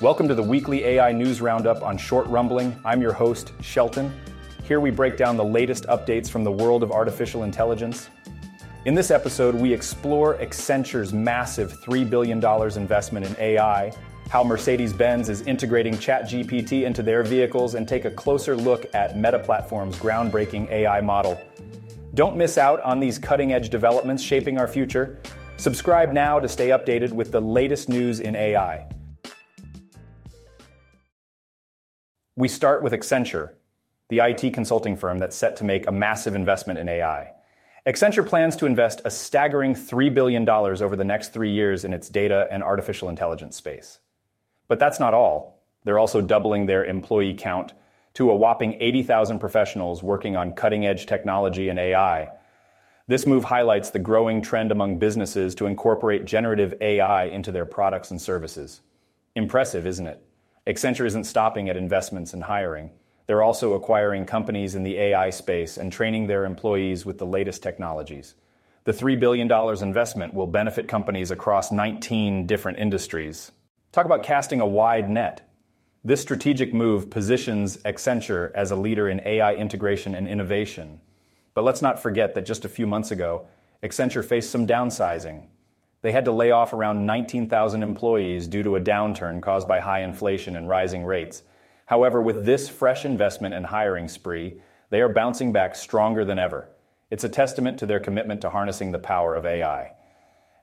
Welcome to the weekly AI news roundup on Short Rumbling. I'm your host, Shelton. Here we break down the latest updates from the world of artificial intelligence. In this episode, we explore Accenture's massive $3 billion investment in AI, how Mercedes Benz is integrating ChatGPT into their vehicles, and take a closer look at Meta Platform's groundbreaking AI model. Don't miss out on these cutting edge developments shaping our future. Subscribe now to stay updated with the latest news in AI. We start with Accenture, the IT consulting firm that's set to make a massive investment in AI. Accenture plans to invest a staggering $3 billion over the next three years in its data and artificial intelligence space. But that's not all. They're also doubling their employee count to a whopping 80,000 professionals working on cutting edge technology and AI. This move highlights the growing trend among businesses to incorporate generative AI into their products and services. Impressive, isn't it? Accenture isn't stopping at investments and hiring. They're also acquiring companies in the AI space and training their employees with the latest technologies. The $3 billion investment will benefit companies across 19 different industries. Talk about casting a wide net. This strategic move positions Accenture as a leader in AI integration and innovation. But let's not forget that just a few months ago, Accenture faced some downsizing. They had to lay off around 19,000 employees due to a downturn caused by high inflation and rising rates. However, with this fresh investment and hiring spree, they are bouncing back stronger than ever. It's a testament to their commitment to harnessing the power of AI.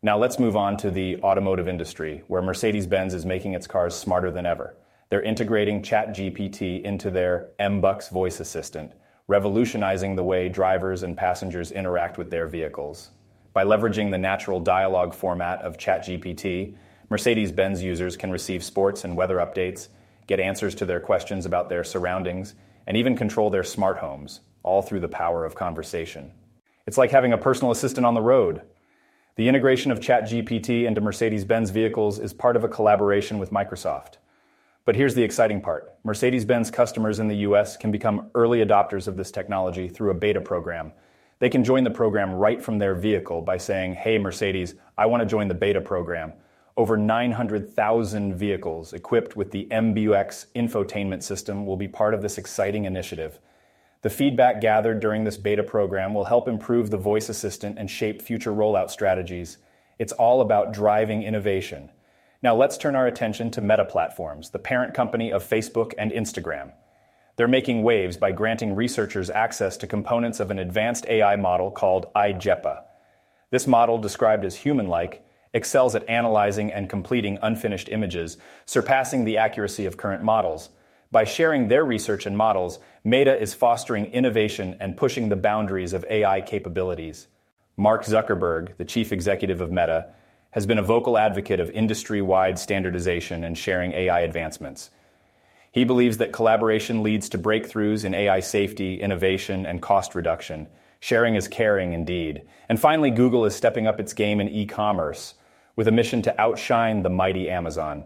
Now let's move on to the automotive industry, where Mercedes Benz is making its cars smarter than ever. They're integrating ChatGPT into their MBUX voice assistant, revolutionizing the way drivers and passengers interact with their vehicles. By leveraging the natural dialogue format of ChatGPT, Mercedes Benz users can receive sports and weather updates, get answers to their questions about their surroundings, and even control their smart homes, all through the power of conversation. It's like having a personal assistant on the road. The integration of ChatGPT into Mercedes Benz vehicles is part of a collaboration with Microsoft. But here's the exciting part Mercedes Benz customers in the US can become early adopters of this technology through a beta program they can join the program right from their vehicle by saying, Hey, Mercedes, I want to join the beta program. Over 900,000 vehicles equipped with the MBUX infotainment system will be part of this exciting initiative. The feedback gathered during this beta program will help improve the voice assistant and shape future rollout strategies. It's all about driving innovation. Now let's turn our attention to Meta Platforms, the parent company of Facebook and Instagram. They're making waves by granting researchers access to components of an advanced AI model called iJEPA. This model, described as human like, excels at analyzing and completing unfinished images, surpassing the accuracy of current models. By sharing their research and models, Meta is fostering innovation and pushing the boundaries of AI capabilities. Mark Zuckerberg, the chief executive of Meta, has been a vocal advocate of industry wide standardization and sharing AI advancements. He believes that collaboration leads to breakthroughs in AI safety, innovation, and cost reduction. Sharing is caring indeed. And finally, Google is stepping up its game in e commerce with a mission to outshine the mighty Amazon.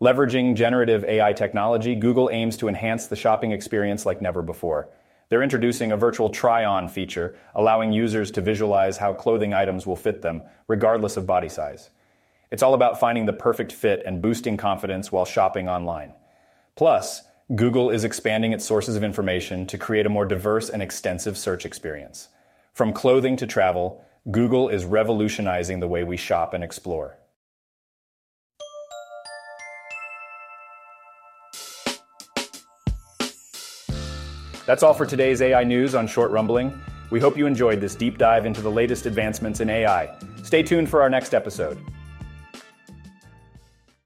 Leveraging generative AI technology, Google aims to enhance the shopping experience like never before. They're introducing a virtual try on feature, allowing users to visualize how clothing items will fit them, regardless of body size. It's all about finding the perfect fit and boosting confidence while shopping online. Plus, Google is expanding its sources of information to create a more diverse and extensive search experience. From clothing to travel, Google is revolutionizing the way we shop and explore. That's all for today's AI news on Short Rumbling. We hope you enjoyed this deep dive into the latest advancements in AI. Stay tuned for our next episode.